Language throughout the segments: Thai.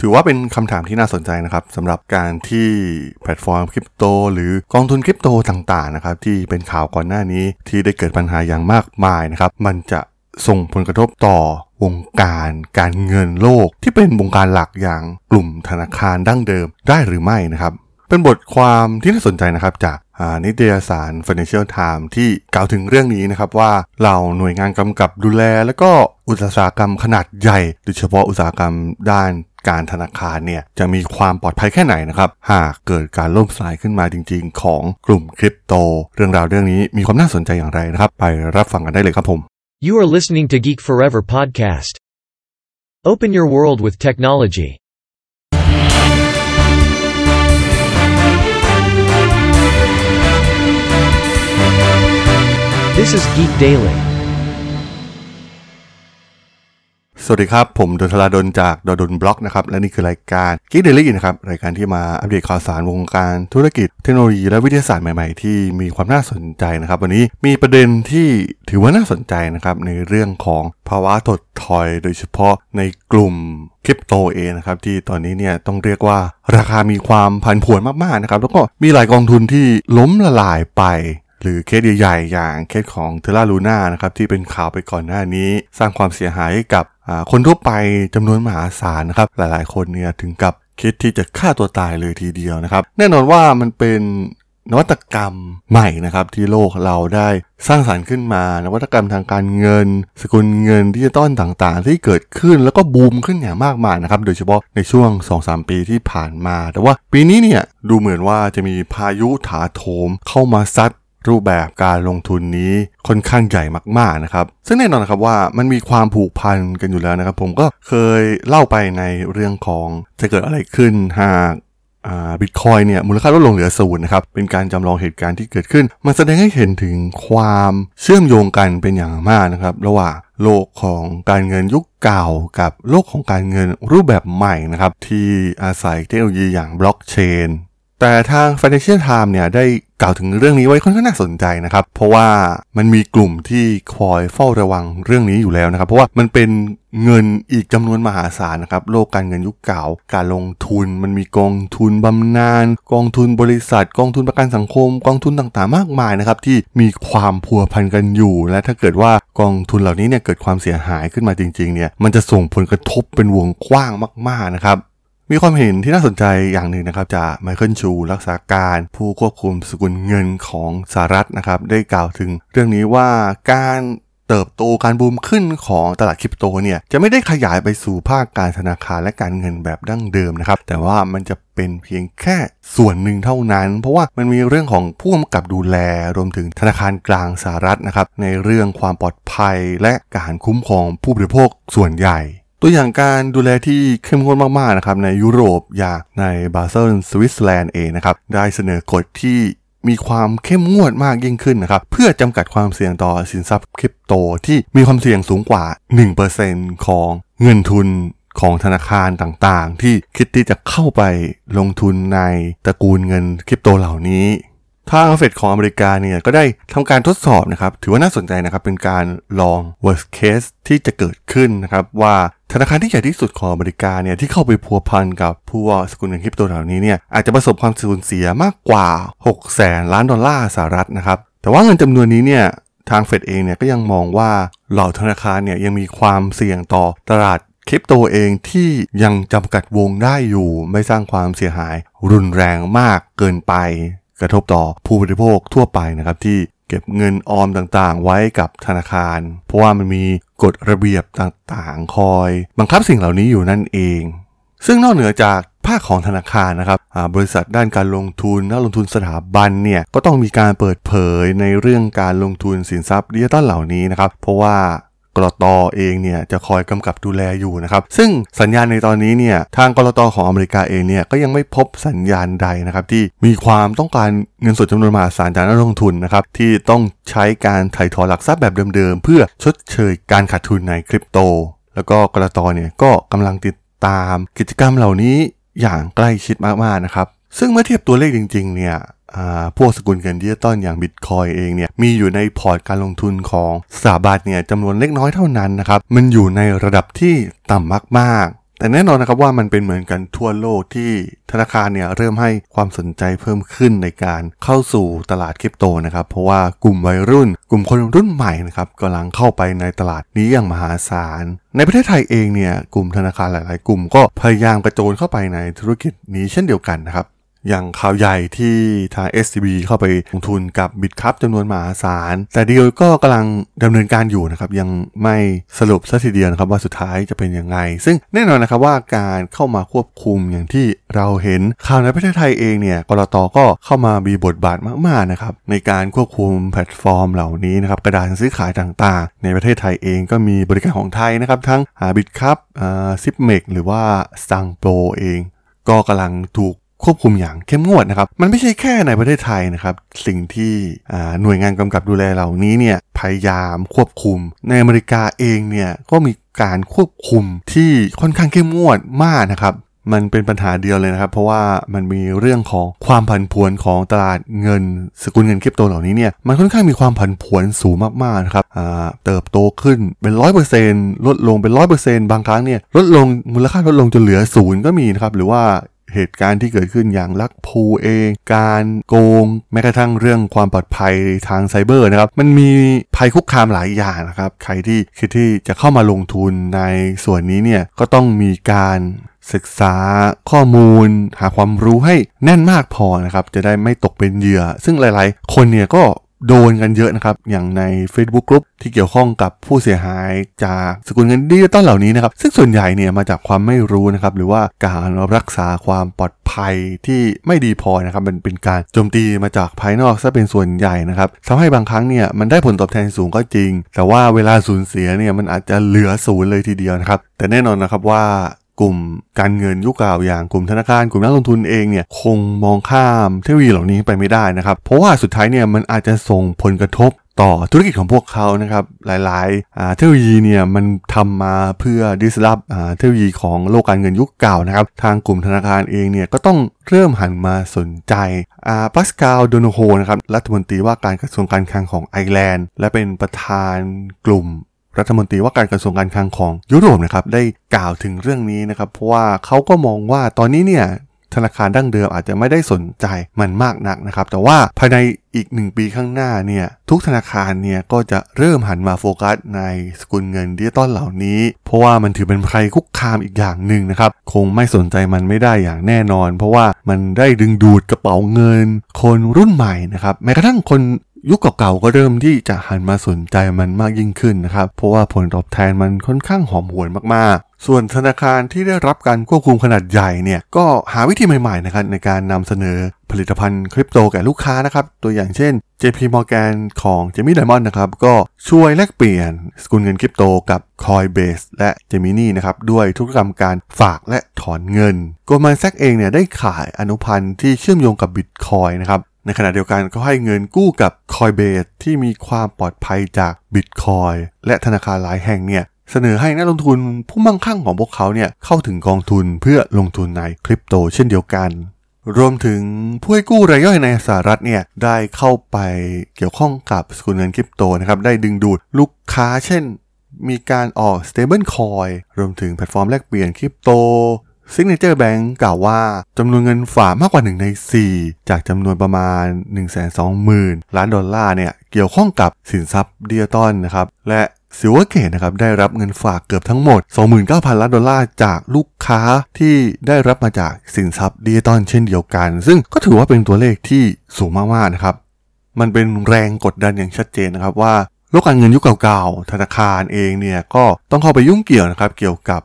ถือว่าเป็นคำถามที่น่าสนใจนะครับสำหรับการที่แพลตฟอร์มคริปโต หรือกองทุนคริปโตต่างๆนะครับที่เป็นข่าวก่อนหน้านี้ที่ได้เกิดปัญหาอย่างมากมายนะครับ มันจะส่งผลกระทบต่อวงการการเงินโลก ที่เป็นวงการหลักอย่างกลุ่มธนาคารดั้งเดิมได้หรือไม่นะครับ เป็นบทความที่น่าสนใจนะครับจาก นิตยสาร Financial Times ที่กล่าวถึงเรื่องนี้นะครับว่าเราหน่วยงานกำกับดูแล แล้วก็อุตสาหกรรมขนาดใหญ่โดยเฉพาะอุตสาหกรรมด้านการธนาคารเนี่ยจะมีความปลอดภัยแค่ไหนนะครับหากเกิดการล่มสลายขึ้นมาจริง ๆ ของกลุ่มคริปโต เรื่องราวเรื่องนี้มีความน่าสนใจอย่างไรนะครับ ไปรับฟังกันได้เลยครับผม You are listening to Geek Forever podcast. Open your world with technology. This is Geek Daily. สวัสดีครับ ผมดนทลาดนจากดดนบล็อกนะครับ และนี่คือรายการ Geek Daily นะครับ รายการที่มาอัปเดตข่าวสารวงการธุรกิจเทคโนโลยีและวิทยาศาสตร์ใหม่ๆ ที่มีความน่าสนใจนะครับ วันนี้มีประเด็นที่ถือว่าน่าสนใจนะครับ ในเรื่องของภาวะถดถอย โดยเฉพาะในกลุ่มคริปโตเองนะครับที่ตอนนี้เนี่ยต้องเรียกว่าราคามีความผันผวนมากๆนะครับแล้วก็มีหลายกองทุนที่ล้มละลายไป หรือเคสใหญ่ๆอย่างเคสของเทล่าลูน่านะครับที่เป็นข่าวไปก่อนหน้านี้ สร้างความเสียหายให้กับคนทั่วไปจำนวนมหาศาลนะครับหลายๆ คนเนี่ยถึงกับคิดที่จะฆ่าตัวตายเลยทีเดียวนะครับ แน่นอนว่ามันเป็นนวัตกรรมใหม่นะครับที่โลกเราได้สร้างสารรค์ขึ้นมา นวัตกรรมทางการเงิน สกุลเงินดิจิตอลต่างๆ ที่เกิดขึ้นแล้วก็บูมขึ้นอย่างมากมายนะครับโดยเฉพาะในช่วง 2-3 ปีที่ผ่านมา แต่ว่าปีนี้เนี่ยดูเหมือนว่าจะมีพายุถาโถมเข้ามาซัด รูปแบบการลงทุนนี้ค่อนข้างใหญ่มากๆนะครับ ซึ่งแน่นอนครับว่ามันมีความผูกพันกันอยู่แล้วนะครับ ผมก็เคยเล่าไปในเรื่องของจะเกิดอะไรขึ้นหากบิตคอยเนี่ยมูลค่าลดลงเหลือศูนย์นะครับเป็นการจำลองเหตุการณ์ที่เกิดขึ้น มันแสดงให้เห็นถึงความเชื่อมโยงกันเป็นอย่างมากนะครับ ระหว่างโลกของการเงินยุคเก่ากับโลกของการเงินรูปแบบใหม่นะครับที่อาศัยเทคโนโลยีอย่างบล็อกเชน แต่ทาง Financial Times เนี่ยได้กล่าวถึงเรื่องนี้ไว้ค่อนข้างน่าสนใจนะครับ เพราะว่ามันมีกลุ่มที่คอยเฝ้าระวังเรื่องนี้อยู่แล้วนะครับ เพราะว่ามันเป็นเงินอีกจำนวนมหาศาลนะครับ โลกการเงินยุคเก่า การลงทุนมันมีกองทุนบำนาญกองทุนบริษัท กองทุนประกันสังคม กองทุนต่างๆ มากมายนะครับ ที่มีความพัวพันกันอยู่ และถ้าเกิดว่ากองทุนเหล่านี้เนี่ยเกิดความเสียหายขึ้นมาจริง ๆเนี่ยมันจะส่งผลกระทบเป็นวงกว้างมาก ๆนะครับ มีความเห็นที่น่าสนใจอย่างหนึ่งนะครับจากไมเคิลชู รักษาการผู้ควบคุมสกุลเงินของสหรัฐนะครับได้กล่าวถึงเรื่องนี้ว่าการเติบโตการบูมขึ้นของตลาดคริปโตเนี่ยจะไม่ได้ขยายไปสู่ภาคการธนาคารและการเงินแบบดั้งเดิมนะครับ แต่ว่ามันจะเป็นเพียงแค่ส่วนหนึ่งเท่านั้น เพราะว่ามันมีเรื่องของผู้กำกับดูแลรวมถึงธนาคารกลางสหรัฐนะครับในเรื่องความปลอดภัยและการคุ้มครองผู้บริโภคส่วนใหญ่ ตัวอย่างการดูแลที่เข้มข้นมากๆนะครับในยุโรปอย่างในบาเซิลสวิตเซอร์แลนด์เองนะครับได้เสนอกฎที่มีความเข้มงวดมากยิ่งขึ้นนะครับ เพื่อจำกัดความเสี่ยงต่อสินทรัพย์คริปโตที่มีความเสี่ยงสูงกว่า 1%ของเงินทุนของธนาคารต่างๆ ที่คิดที่จะเข้าไปลงทุนในตระกูลเงินคริปโตเหล่านี้ ทางเฟดของอเมริกาเนี่ยก็ได้ทำการทดสอบนะครับ ถือว่าน่าสนใจนะครับ เป็นการลอง worst case ที่จะเกิดขึ้นนะครับ ว่าธนาคารที่ใหญ่ที่สุดของอเมริกาเนี่ยที่เข้าไปพัวพันกับผู้ว่าสกุลเงินคริปโตเหล่านี้เนี่ยอาจจะประสบความสูญเสียมากกว่า6แสนล้านดอลลาร์สหรัฐนะครับ แต่ว่าเงินจำนวนนี้เนี่ยทางเฟดเองเนี่ยก็ยังมองว่าเหล่าธนาคารเนี่ยยังมีความเสี่ยงต่อตลาดคริปโตเองที่ยังจำกัดวงได้อยู่ไม่สร้างความเสียหายรุนแรงมากเกินไป กระทบต่อผู้บริโภคทั่วไปนะครับที่เก็บเงินออมต่างๆ ไว้กับธนาคาร เพราะว่ามันมีกฎระเบียบต่างๆ คอย บังคับสิ่งเหล่านี้อยู่นั่นเอง ซึ่งนอกเหนือจากภาคของธนาคารนะครับบริษัทด้านการลงทุนนักลงทุนสถาบันเนี่ยก็ต้องมีการเปิดเผยในเรื่องการลงทุนสินทรัพย์ดิจิตอลเหล่านี้นะครับเพราะว่า กลต.เองเนี่ยจะคอยกำกับดูแลอยู่นะครับ ซึ่งสัญญาณในตอนนี้เนี่ยทางกลต.ของอเมริกาเองเนี่ยก็ยังไม่พบสัญญาณใดนะครับที่มีความต้องการเงินสดจำนวนมหาศาลจากนักลงทุนนะครับที่ต้องใช้การถ่ายถอนหลักทรัพย์แบบเดิมๆ เพื่อชดเชยการขาดทุนในคริปโต แล้วก็กลต.เนี่ยก็กำลังติดตามกิจกรรมเหล่านี้อย่างใกล้ชิดมากๆนะครับซึ่งเมื่อเทียบตัวเลขจริง ๆ เนี่ย พวกสกุลเงินดิจิตอลอย่างบิตคอยน์เองเนี่ยมีอยู่ในพอร์ตการลงทุนของสถาบันเนี่ยจำนวนเล็กน้อยเท่านั้นนะครับมันอยู่ในระดับที่ต่ำมากๆ แต่แน่นอนนะครับว่ามันเป็นเหมือนกันทั่วโลกที่ธนาคารเนี่ยเริ่มให้ความสนใจเพิ่มขึ้นในการเข้าสู่ตลาดคริปโตนะครับ เพราะว่ากลุ่มวัยรุ่น กลุ่มคนรุ่นใหม่นะครับกำลังเข้าไปในตลาดนี้อย่างมหาศาล ในประเทศไทยเองเนี่ยกลุ่มธนาคารหลาย ๆ กลุ่มก็พยายามกระโจนเข้าไปในธุรกิจนี้เช่นเดียวกันนะครับ อย่างข่าวใหญ่ที่ทาง SCB เข้าไปลงทุนกับบิตคัพจำนวนมหาศาล แต่ดีลก็กำลังดำเนินการอยู่นะครับ ยังไม่สรุปซะทีเดียวนะครับว่าสุดท้ายจะเป็นยังไง ซึ่งแน่นอนนะครับว่าการเข้ามาควบคุมอย่างที่เราเห็นข่าวในประเทศไทยเองเนี่ยกลต.ก็เข้ามามีบทบาทมากๆนะครับในการควบคุมแพลตฟอร์มเหล่านี้นะครับกระดานซื้อขายต่างๆ ในประเทศไทยเองก็มีบริการของไทยนะครับทั้ง Bitkub Zipmex หรือว่า Satang Pro เอง ก็กำลังถูก ควบคุมอย่างเข้มงวดนะครับ มันไม่ใช่แค่ในประเทศไทยนะครับ สิ่งที่หน่วยงานกำกับดูแลเหล่านี้เนี่ยพยายามควบคุม ในอเมริกาเองเนี่ยก็มีการควบคุมที่ค่อนข้างเข้มงวดมากนะครับมันเป็นปัญหาเดียวเลยนะครับ เพราะว่ามันมีเรื่องของความผันผวนของตลาดเงิน สกุลเงินคริปโตเหล่านี้เนี่ยมันค่อนข้างมีความผันผวนสูงมากๆนะครับเติบโตขึ้นเป็นร้อยเปอร์เซ็นต์ลดลงเป็นร้อยเปอร์เซ็นต์บางครั้งเนี่ยลดลงมูลค่าลดลงจนเหลือศูนย์ก็มีนะครับหรือว่า เหตุการณ์ที่เกิดขึ้นอย่างลักพูเองการโกงแม้กระทั่งเรื่องความปลอดภัยทางไซเบอร์นะครับ มันมีภัยคุกคามหลายอย่างนะครับ ใครที่คิดที่จะเข้ามาลงทุนในส่วนนี้เนี่ยก็ต้องมีการศึกษาข้อมูล หาความรู้ให้แน่นมากพอนะครับ จะได้ไม่ตกเป็นเหยื่อ ซึ่งหลาย ๆ คนเนี่ยก็ โดนกันเยอะนะครับ อย่างใน Facebook กลุ่มที่เกี่ยวข้องกับผู้เสียหายจากสกุลเงินดิจิตอลเหล่านี้นะครับ ซึ่งส่วนใหญ่เนี่ยมาจากความไม่รู้นะครับ หรือว่าการรักษาความปลอดภัยที่ไม่ดีพอนะครับ มันเป็นการโจมตีมาจากภายนอกซะเป็นส่วนใหญ่นะครับทำให้บางครั้งเนี่ยมันได้ผลตอบแทนสูงก็จริง แต่ว่าเวลาสูญเสียเนี่ยมันอาจจะเหลือศูนย์เลยทีเดียวนะครับ แต่แน่นอนนะครับว่า กลุ่มการเงินยุคเก่าอย่างกลุ่มธนาคารกลุ่มนักลงทุนเองเนี่ยคงมองข้ามเทคโนโลยีเหล่านี้ไปไม่ได้นะครับ เพราะว่าสุดท้ายเนี่ยมันอาจจะส่งผลกระทบต่อธุรกิจของพวกเขานะครับหลายๆเทคโนโลยีเนี่ยมันทำมาเพื่อดิสลอฟเทคโนโลยีของโลกการเงินยุคเก่านะครับทางกลุ่มธนาคารเองเนี่ยก็ต้องเริ่มหันมาสนใจ Paschal Donohoe นะครับรัฐมนตรีว่าการกระทรวงการคลังของไอร์แลนด์ และเป็นประธานกลุ่ม รัฐมนตรีว่าการกระทรวงการคลังของยุโรปนะครับได้กล่าวถึงเรื่องนี้นะครับเพราะว่าเขาก็มองว่าตอนนี้เนี่ยธนาคารดั้งเดิมอาจจะไม่ได้สนใจมันมากนักนะครับ แต่ว่าภายในอีกหนึ่งปีข้างหน้าเนี่ยทุกธนาคารเนี่ยก็จะเริ่มหันมาโฟกัสในสกุลเงินดิจิตอลเหล่านี้ เพราะว่ามันถือเป็นภัยคุกคามอีกอย่างหนึ่งนะครับ คงไม่สนใจมันไม่ได้อย่างแน่นอน เพราะว่ามันได้ดึงดูดกระเป๋าเงิน คนรุ่นใหม่นะครับแม้กระทั่งคน ยุคเก่าๆก็เริ่มที่จะหันมาสนใจมันมากยิ่งขึ้นนะครับ เพราะว่าผลตอบแทนมันค่อนข้างหอมหวนมากๆ ส่วนธนาคารที่ได้รับการควบคุมขนาดใหญ่เนี่ยก็หาวิธีใหม่ๆนะครับในการนำเสนอผลิตภัณฑ์คริปโตแก่ลูกค้านะครับ ตัวอย่างเช่น JP Morgan ของเจมี่ไดมอนด์นะครับก็ช่วยแลกเปลี่ยนสกุลเงินคริปโตกับ Coinbase และ Gemini นะครับด้วยธุรกรรมการฝากและถอนเงิน Goldman Sachs เองเนี่ยได้ขายอนุพันธ์ที่เชื่อมโยงกับ Bitcoin นะครับ ในขณะเดียวกันก็ให้เงินกู้กับ Coinbase ที่มีความปลอดภัยจาก Bitcoin และธนาคารหลายแห่งเนี่ยเสนอให้นักลงทุนผู้มั่งคั่งของพวกเขาเนี่ยเข้าถึงกองทุนเพื่อลงทุนในคริปโตเช่นเดียวกัน รวมถึงผู้ให้กู้รายย่อยในสหรัฐเนี่ยได้เข้าไปเกี่ยวข้องกับสกุลเงินคริปโตนะครับได้ดึงดูดลูกค้าเช่นมีการออก stable coin รวมถึงแพลตฟอร์มแลกเปลี่ยนคริปโต Signature Bank กล่าวว่าจำนวนเงินฝากมากกว่า 1 ใน 4 จากจำนวนประมาณ 120,000 ล้านดอลลาร์เนี่ยเกี่ยวข้องกับสินทรัพย์ดิจิตอลนะครับและ Silvergate นะครับได้รับเงินฝากเกือบทั้งหมด 29,000 ล้านดอลลาร์จากลูกค้าที่ได้รับมาจากสินทรัพย์ดิจิตอลเช่นเดียวกัน ซึ่งก็ถือว่าเป็นตัวเลขที่สูงมากๆนะครับมันเป็นแรงกดดันอย่างชัดเจนนะครับว่าโลกการเงินยุคเก่าๆ ธนาคารเองเนี่ยก็ต้องเข้าไปยุ่งเกี่ยวนะครับเกี่ยวกับ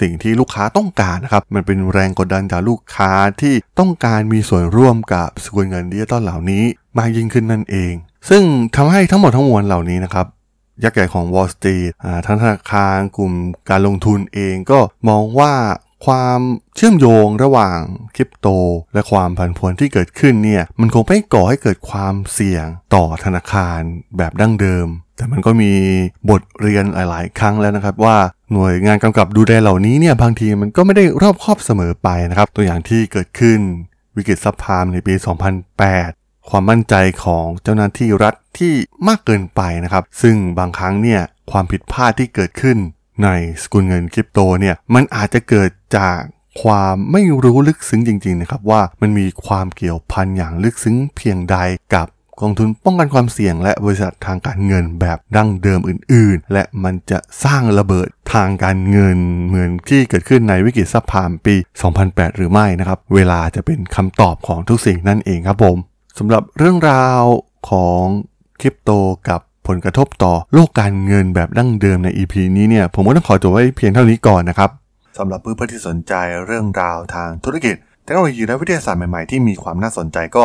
สิ่งที่ลูกค้าต้องการนะครับมันเป็นแรงกดดันจากลูกค้าที่ต้องการมีส่วนร่วมกับสกุลเงินดิจิตอลเหล่านี้มากยิ่งขึ้นนั่นเอง ซึ่งทำให้ทั้งหมดทั้งมวลเหล่านี้นะครับยักษ์ใหญ่ของ Wall Street ทั้งธนาคารกลุ่มการลงทุนเองก็มองว่าความเชื่อมโยงระหว่างคริปโต และความผันผวนที่เกิดขึ้นเนี่ยมันคงไม่ก่อให้เกิดความเสี่ยงต่อธนาคารแบบดั้งเดิมแต่มันก็มีบทเรียนหลาย ๆ ครั้งแล้วนะครับ ว่าหน่วยงานกำกับดูแลเหล่านี้เนี่ยบางทีมันก็ไม่ได้รอบครอบเสมอไปนะครับ ตัวอย่างที่เกิดขึ้นวิกฤตซับพามในปี 2008 ความมั่นใจของเจ้าหน้าที่รัฐที่มากเกินไปนะครับ ซึ่งบางครั้งเนี่ยความผิดพลาดที่เกิดขึ้นในสกุลเงินคริปโตเนี่ยมันอาจจะเกิดจากความไม่รู้ลึกซึ้งจริง ๆ นะครับ ว่ามันมีความเกี่ยวพันอย่างลึกซึ้งเพียงใดกับ กองทุนป้องกันความเสี่ยง และบริษัททางการเงินแบบดั้งเดิมอื่น ๆ และมันจะสร้างระเบิดทางการเงินเหมือนที่เกิดขึ้นในวิกฤตซับพามปี 2008 หรือไม่นะครับ เวลาจะเป็นคำตอบของทุกสิ่งนั่นเองครับผมสำหรับเรื่องราวของคริปโตกับผลกระทบต่อโลกการเงินแบบดั้งเดิมใน EP นี้เนี่ยผมก็ต้องขอจบไว้เพียงเท่านี้ก่อนนะครับสำหรับเพื่อนๆที่สนใจเรื่องราวทางธุรกิจเทคโนโลยีและวิทยาศาสตร์ใหม่ๆที่มีความน่าสนใจก็